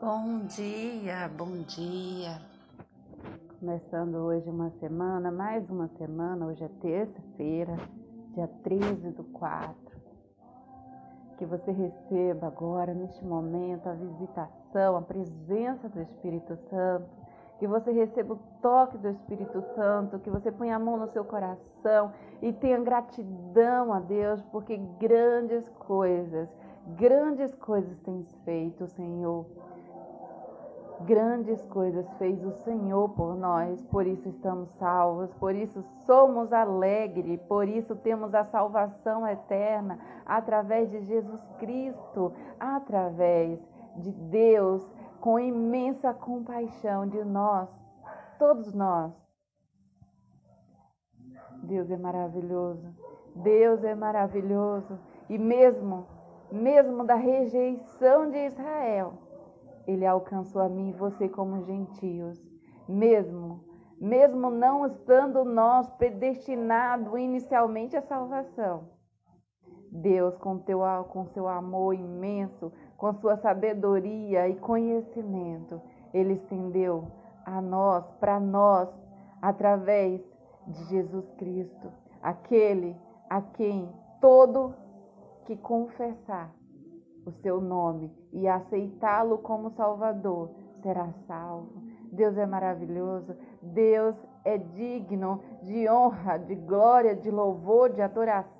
Bom dia, bom dia. Começando hoje uma semana, mais uma semana, hoje é terça-feira, dia 13 do 4. Que você receba agora, neste momento, a visitação, a presença do Espírito Santo. Que você receba o toque do Espírito Santo, que você ponha a mão no seu coração e tenha gratidão a Deus, porque grandes coisas, grandes coisas tens feito, Senhor Grandes coisas fez o Senhor por nós, por isso estamos salvos, por isso somos alegres, por isso temos a salvação eterna através de Jesus Cristo, através de Deus com imensa compaixão de nós, todos nós. Deus é maravilhoso, Deus é maravilhoso e mesmo, mesmo da rejeição de Israel, ele alcançou a mim e você como gentios, mesmo, mesmo não estando nós predestinados inicialmente à salvação. Deus, com, teu, com seu amor imenso, com sua sabedoria e conhecimento, Ele estendeu a nós, para nós, através de Jesus Cristo, aquele a quem todo que confessar o seu nome e aceitá-lo como Salvador, será salvo. Deus é maravilhoso, Deus é digno de honra, de glória, de louvor, de adoração.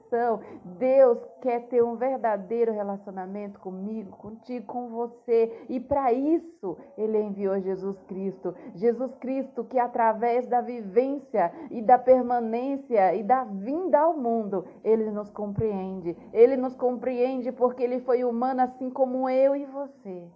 Deus quer ter um verdadeiro relacionamento comigo, contigo, com você. E para isso, Ele enviou Jesus Cristo. Jesus Cristo, que através da vivência e da permanência e da vinda ao mundo, Ele nos compreende. Ele nos compreende porque Ele foi humano assim como eu e você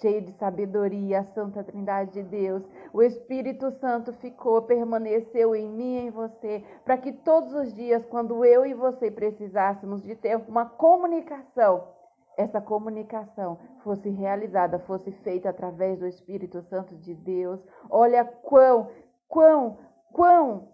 cheio de sabedoria, a Santa Trindade de Deus. O Espírito Santo ficou, permaneceu em mim e em você, para que todos os dias, quando eu e você precisássemos de ter uma comunicação, essa comunicação fosse realizada, fosse feita através do Espírito Santo de Deus. Olha quão, quão, quão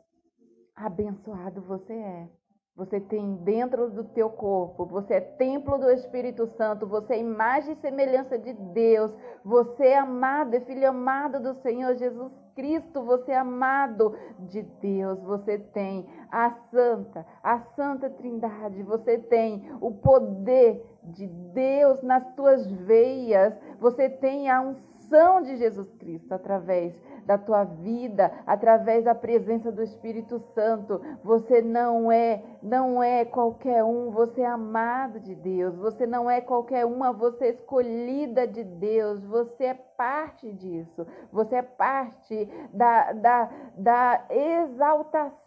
abençoado você é. Você tem dentro do teu corpo, você é templo do Espírito Santo, você é imagem e semelhança de Deus, você é amado, é filho amado do Senhor Jesus Cristo, você é amado de Deus, você tem a santa, a santa Trindade, você tem o poder de Deus nas tuas veias, você tem a unção de Jesus Cristo através da tua vida, através da presença do Espírito Santo. Você não é, não é qualquer um, você é amado de Deus. Você não é qualquer uma, você é escolhida de Deus. Você é parte disso. Você é parte da, da, da exaltação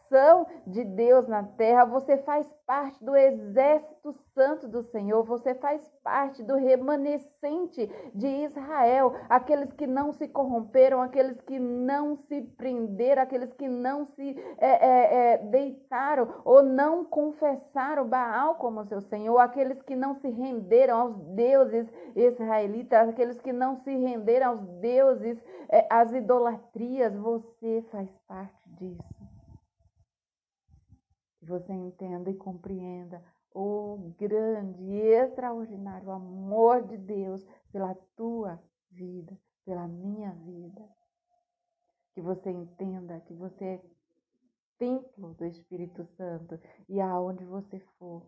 de Deus na terra. Você faz parte do exército santo do Senhor. Você faz parte do remanescente de Israel. Aqueles que não se corromperam, aqueles que não se prenderam, aqueles que não se é, é, é, deitaram ou não confessaram Baal como seu Senhor, aqueles que não se renderam aos deuses israelitas, aqueles que não se renderam aos deuses, é, às idolatrias, você faz parte disso. Que você entenda e compreenda o grande e extraordinário amor de Deus pela tua vida, pela minha vida. Que você entenda que você é templo do Espírito Santo e aonde você for,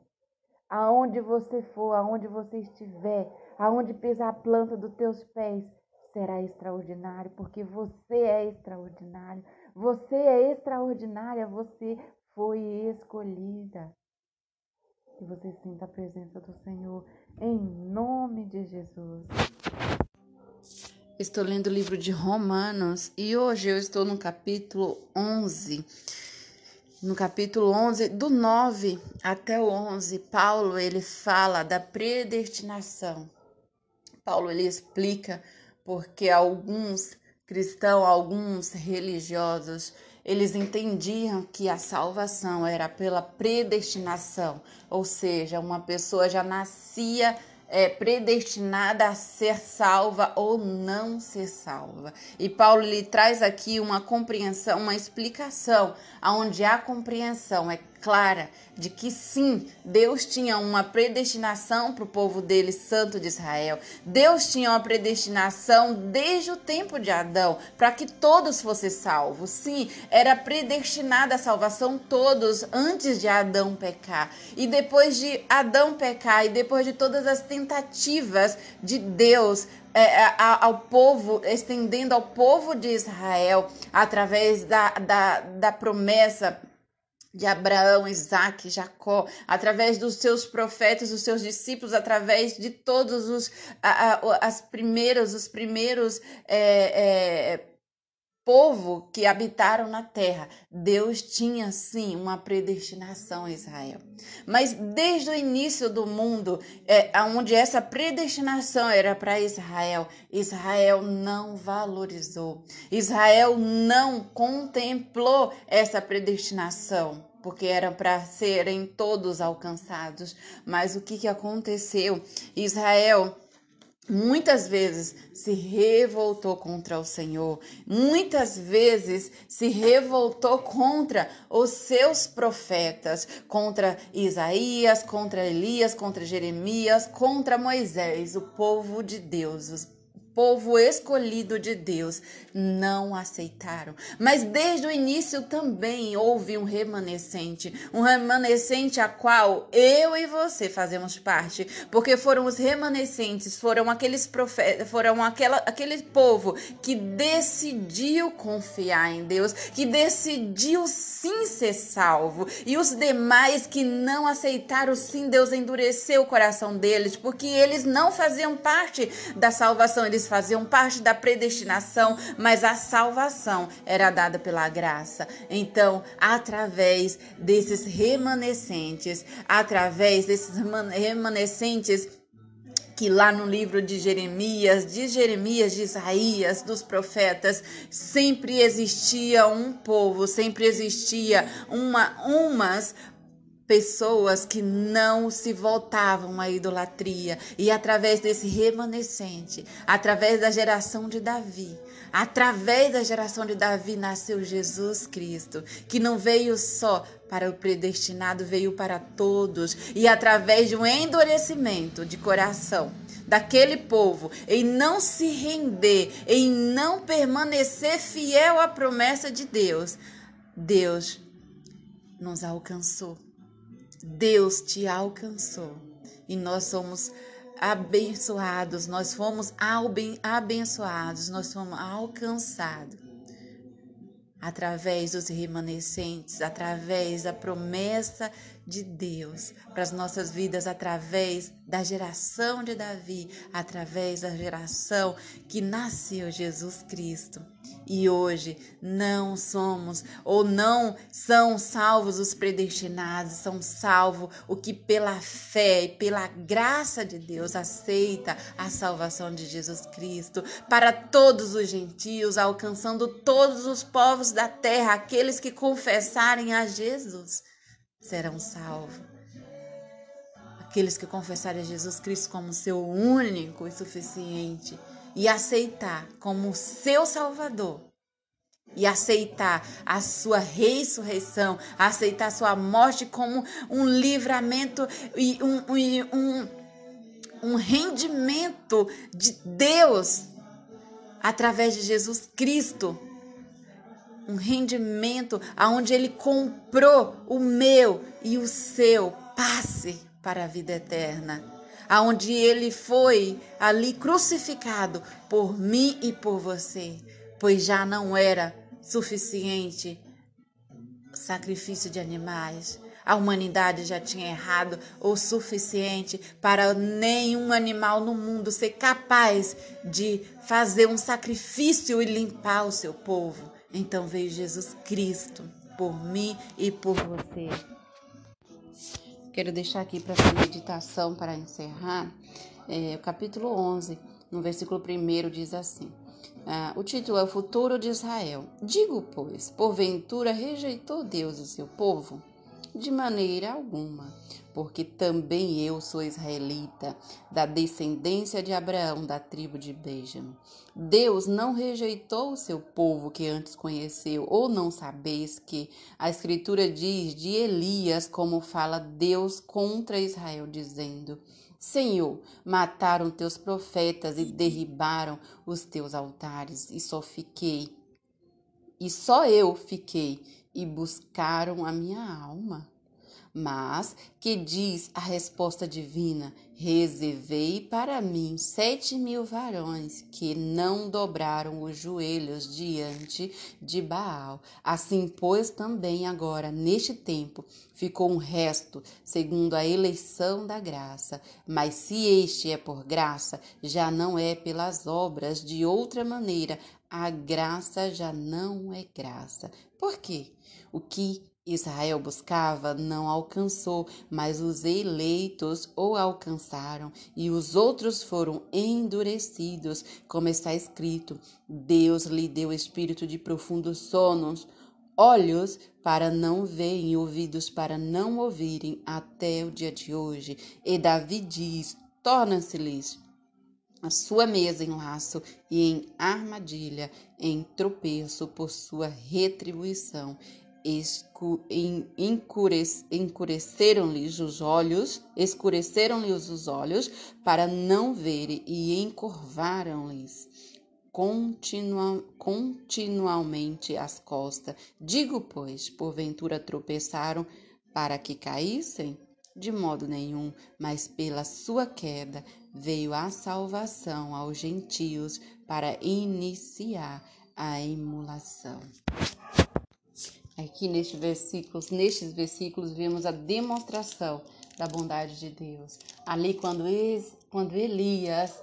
aonde você for, aonde você estiver, aonde pisar a planta dos teus pés, será extraordinário, porque você é extraordinário. Você é extraordinária, você foi escolhida. Que você sinta a presença do Senhor em nome de Jesus. Estou lendo o livro de Romanos e hoje eu estou no capítulo 11. No capítulo 11, do 9 até o 11, Paulo ele fala da predestinação. Paulo ele explica porque alguns cristãos, alguns religiosos, eles entendiam que a salvação era pela predestinação, ou seja, uma pessoa já nascia é, predestinada a ser salva ou não ser salva. E Paulo lhe traz aqui uma compreensão, uma explicação, onde a compreensão é clara de que sim, Deus tinha uma predestinação para o povo dele, santo de Israel. Deus tinha uma predestinação desde o tempo de Adão, para que todos fossem salvos. Sim, era predestinada a salvação todos antes de Adão pecar. E depois de Adão pecar, e depois de todas as tentativas de Deus é, ao povo, estendendo ao povo de Israel, através da, da, da promessa de Abraão, Isaac, Jacó, através dos seus profetas, dos seus discípulos, através de todos os a, a, as primeiras, os primeiros é, é, povo que habitaram na terra. Deus tinha sim uma predestinação a Israel. Mas desde o início do mundo, é, onde essa predestinação era para Israel, Israel não valorizou. Israel não contemplou essa predestinação porque era para serem todos alcançados. Mas o que, que aconteceu? Israel Muitas vezes se revoltou contra o Senhor, muitas vezes se revoltou contra os seus profetas, contra Isaías, contra Elias, contra Jeremias, contra Moisés, o povo de Deus, povo escolhido de Deus não aceitaram. Mas desde o início também houve um remanescente, um remanescente a qual eu e você fazemos parte, porque foram os remanescentes, foram aqueles profetas, foram aquela, aquele povo que decidiu confiar em Deus, que decidiu sim ser salvo, e os demais que não aceitaram sim, Deus endureceu o coração deles, porque eles não faziam parte da salvação, eles faziam parte da predestinação, mas a salvação era dada pela graça. Então, através desses remanescentes, através desses remanescentes que lá no livro de Jeremias, de Jeremias, de Isaías, dos profetas, sempre existia um povo, sempre existia uma umas pessoas que não se voltavam à idolatria. E através desse remanescente, através da geração de Davi, através da geração de Davi nasceu Jesus Cristo, que não veio só para o predestinado, veio para todos. E através de um endurecimento de coração daquele povo, em não se render, em não permanecer fiel à promessa de Deus, Deus nos alcançou Deus te alcançou. E nós somos abençoados, nós fomos abençoados, nós fomos alcançados através dos remanescentes, através da promessa de Deus para as nossas vidas, através da geração de Davi, através da geração que nasceu Jesus Cristo. E hoje não somos ou não são salvos os predestinados, são salvos o que pela fé e pela graça de Deus aceita a salvação de Jesus Cristo para todos os gentios, alcançando todos os povos da terra, aqueles que confessarem a Jesus serão salvos. Aqueles que confessarem a Jesus Cristo como seu único e suficiente e aceitar como seu Salvador e aceitar a sua ressurreição, aceitar a sua morte como um livramento e um, um, um rendimento de Deus através de Jesus Cristo. Um rendimento aonde ele comprou o meu e o seu passe para a vida eterna aonde ele foi ali crucificado por mim e por você, pois já não era suficiente sacrifício de animais. A humanidade já tinha errado o suficiente para nenhum animal no mundo ser capaz de fazer um sacrifício e limpar o seu povo. Então veio Jesus Cristo por mim e por você. Quero deixar aqui para essa meditação, para encerrar, é, o capítulo 11, no versículo 1 diz assim. Ah, o título é O Futuro de Israel. Digo, pois, porventura rejeitou Deus o seu povo? De maneira alguma, porque também eu sou israelita, da descendência de Abraão, da tribo de Benjamim. Deus não rejeitou o seu povo que antes conheceu, ou não sabeis que a Escritura diz de Elias, como fala Deus contra Israel, dizendo: Senhor, mataram teus profetas e derribaram os teus altares, e só fiquei, e só eu fiquei, e buscaram a minha alma. Mas que diz a resposta divina: Reservei para mim sete mil varões que não dobraram os joelhos diante de Baal. Assim, pois, também agora, neste tempo, ficou um resto, segundo a eleição da graça. Mas se este é por graça, já não é pelas obras, de outra maneira, a graça já não é graça. Por quê? O que Israel buscava não alcançou, mas os eleitos o alcançaram e os outros foram endurecidos, como está escrito: Deus lhe deu espírito de profundos sonos, olhos para não verem ouvidos para não ouvirem até o dia de hoje. E Davi diz: torna-se-lhes a sua mesa em laço e em armadilha, em tropeço por sua retribuição encureceram-lhes os olhos, escureceram-lhes os olhos para não verem e encurvaram-lhes continua, continuamente as costas. Digo, pois, porventura tropeçaram para que caíssem? De modo nenhum, mas pela sua queda veio a salvação aos gentios para iniciar a emulação. Aqui nestes versículos, nestes versículos vemos a demonstração da bondade de Deus. Ali quando, quando Elias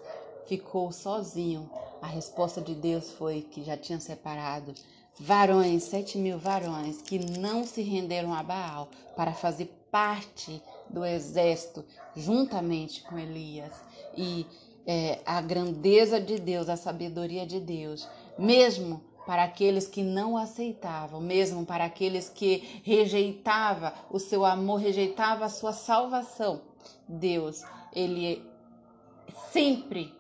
ficou sozinho, a resposta de Deus foi que já tinha separado varões, sete mil varões, que não se renderam a Baal para fazer parte do exército juntamente com Elias. E é, a grandeza de Deus, a sabedoria de Deus, mesmo para aqueles que não aceitavam, mesmo para aqueles que rejeitava o seu amor, rejeitava a sua salvação. Deus, ele sempre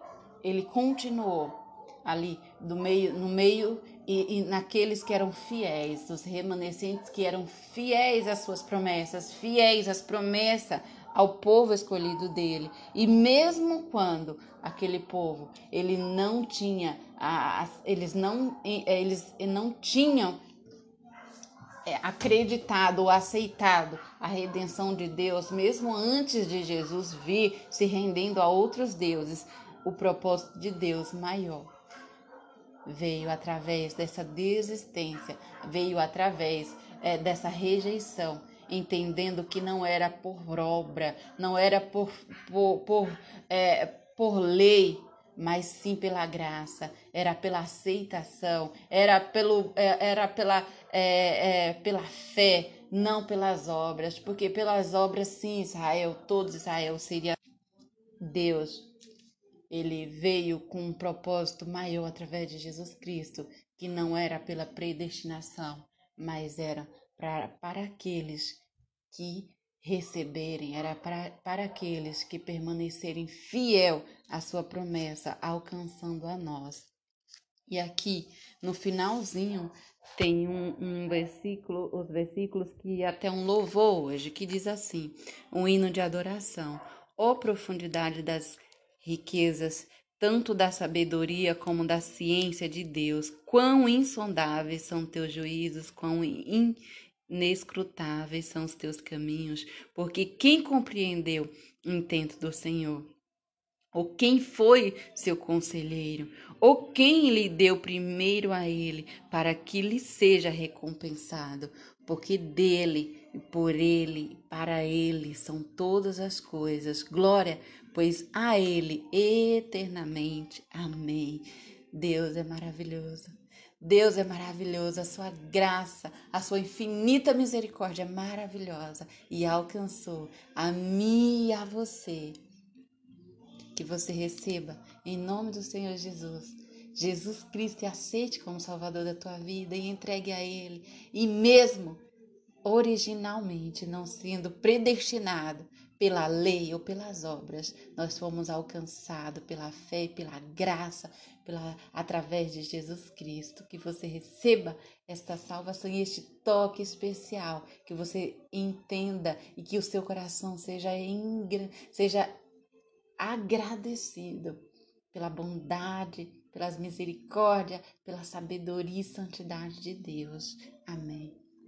ele continuou ali do meio, no meio e, e, naqueles que eram fiéis, os remanescentes que eram fiéis às suas promessas, fiéis às promessas ao povo escolhido dele. E mesmo quando aquele povo ele não tinha eles não eles não tinham é, acreditado ou aceitado a redenção de Deus, mesmo antes de Jesus vir se rendendo a outros deuses, o propósito de Deus maior veio através dessa desistência, veio através é, dessa rejeição entendendo que não era por obra, não era por, por, por, é, por lei, mas sim pela graça, era pela aceitação, era, pelo, é, era pela, é, é, pela fé, não pelas obras, porque pelas obras, sim, Israel, todo Israel seria Deus. Ele veio com um propósito maior através de Jesus Cristo, que não era pela predestinação, mas era para, para aqueles que receberem, era para, para aqueles que permanecerem fiel à sua promessa, alcançando a nós. E aqui, no finalzinho, tem um, um versículo, os versículos que até um louvor hoje, que diz assim: um hino de adoração. Ó oh, profundidade das riquezas, tanto da sabedoria como da ciência de Deus, quão insondáveis são teus juízos, quão in, inescrutáveis são os teus caminhos, porque quem compreendeu o intento do Senhor? Ou quem foi seu conselheiro? Ou quem lhe deu primeiro a ele, para que lhe seja recompensado? Porque dele, por ele, para ele são todas as coisas. Glória, pois a ele eternamente. Amém. Deus é maravilhoso. Deus é maravilhoso, a sua graça, a sua infinita misericórdia é maravilhosa e alcançou a mim e a você. Que você receba em nome do Senhor Jesus. Jesus Cristo e aceite como Salvador da tua vida e entregue a Ele. E mesmo originalmente, não sendo predestinado pela lei ou pelas obras, nós fomos alcançados pela fé e pela graça, pela através de Jesus Cristo, que você receba esta salvação e este toque especial, que você entenda e que o seu coração seja seja agradecido pela bondade, pelas misericórdias, pela sabedoria e santidade de Deus. Amém.